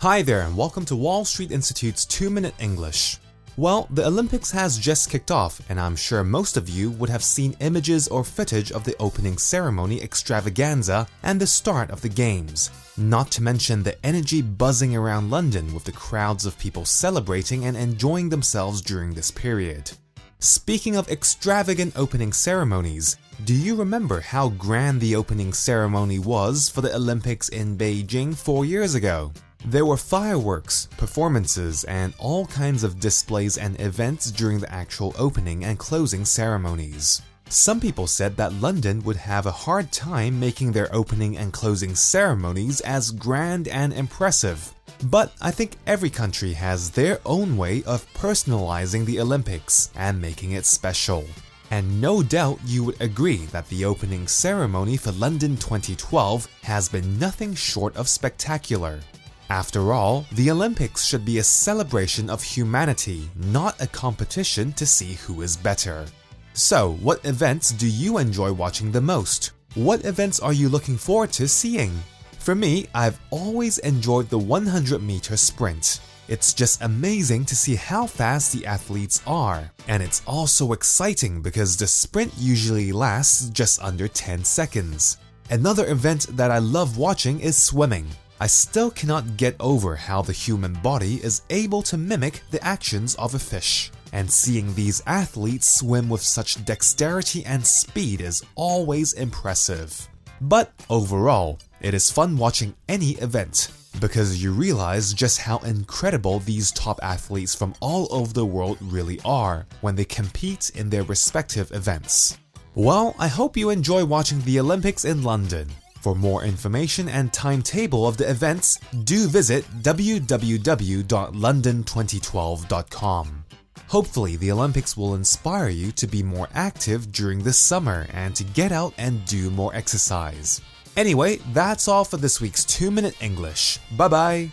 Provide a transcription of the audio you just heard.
Hi there, and welcome to Wall Street Institute's 2 Minute English. Well, the Olympics has just kicked off, and I'm sure most of you would have seen images or footage of the opening ceremony extravaganza and the start of the Games. Not to mention the energy buzzing around London with the crowds of people celebrating and enjoying themselves during this period. Speaking of extravagant opening ceremonies, do you remember how grand the opening ceremony was for the Olympics in Beijing four years ago? There were fireworks, performances, and all kinds of displays and events during the actual opening and closing ceremonies. Some people said that London would have a hard time making their opening and closing ceremonies as grand and impressive. But I think every country has their own way of personalizing the Olympics and making it special. And no doubt you would agree that the opening ceremony for London 2012 has been nothing short of spectacular. After all, the Olympics should be a celebration of humanity, not a competition to see who is better. So, what events do you enjoy watching the most? What events are you looking forward to seeing? For me, I've always enjoyed the 100 meter sprint. It's just amazing to see how fast the athletes are. And it's also exciting because the sprint usually lasts just under 10 seconds. Another event that I love watching is swimming. I still cannot get over how the human body is able to mimic the actions of a fish. And seeing these athletes swim with such dexterity and speed is always impressive. But overall, it is fun watching any event because you realize just how incredible these top athletes from all over the world really are when they compete in their respective events. Well, I hope you enjoy watching the Olympics in London. For more information and timetable of the events, do visit www.london2012.com. Hopefully, the Olympics will inspire you to be more active during the summer and to get out and do more exercise. Anyway, that's all for this week's 2 Minute English. Bye bye!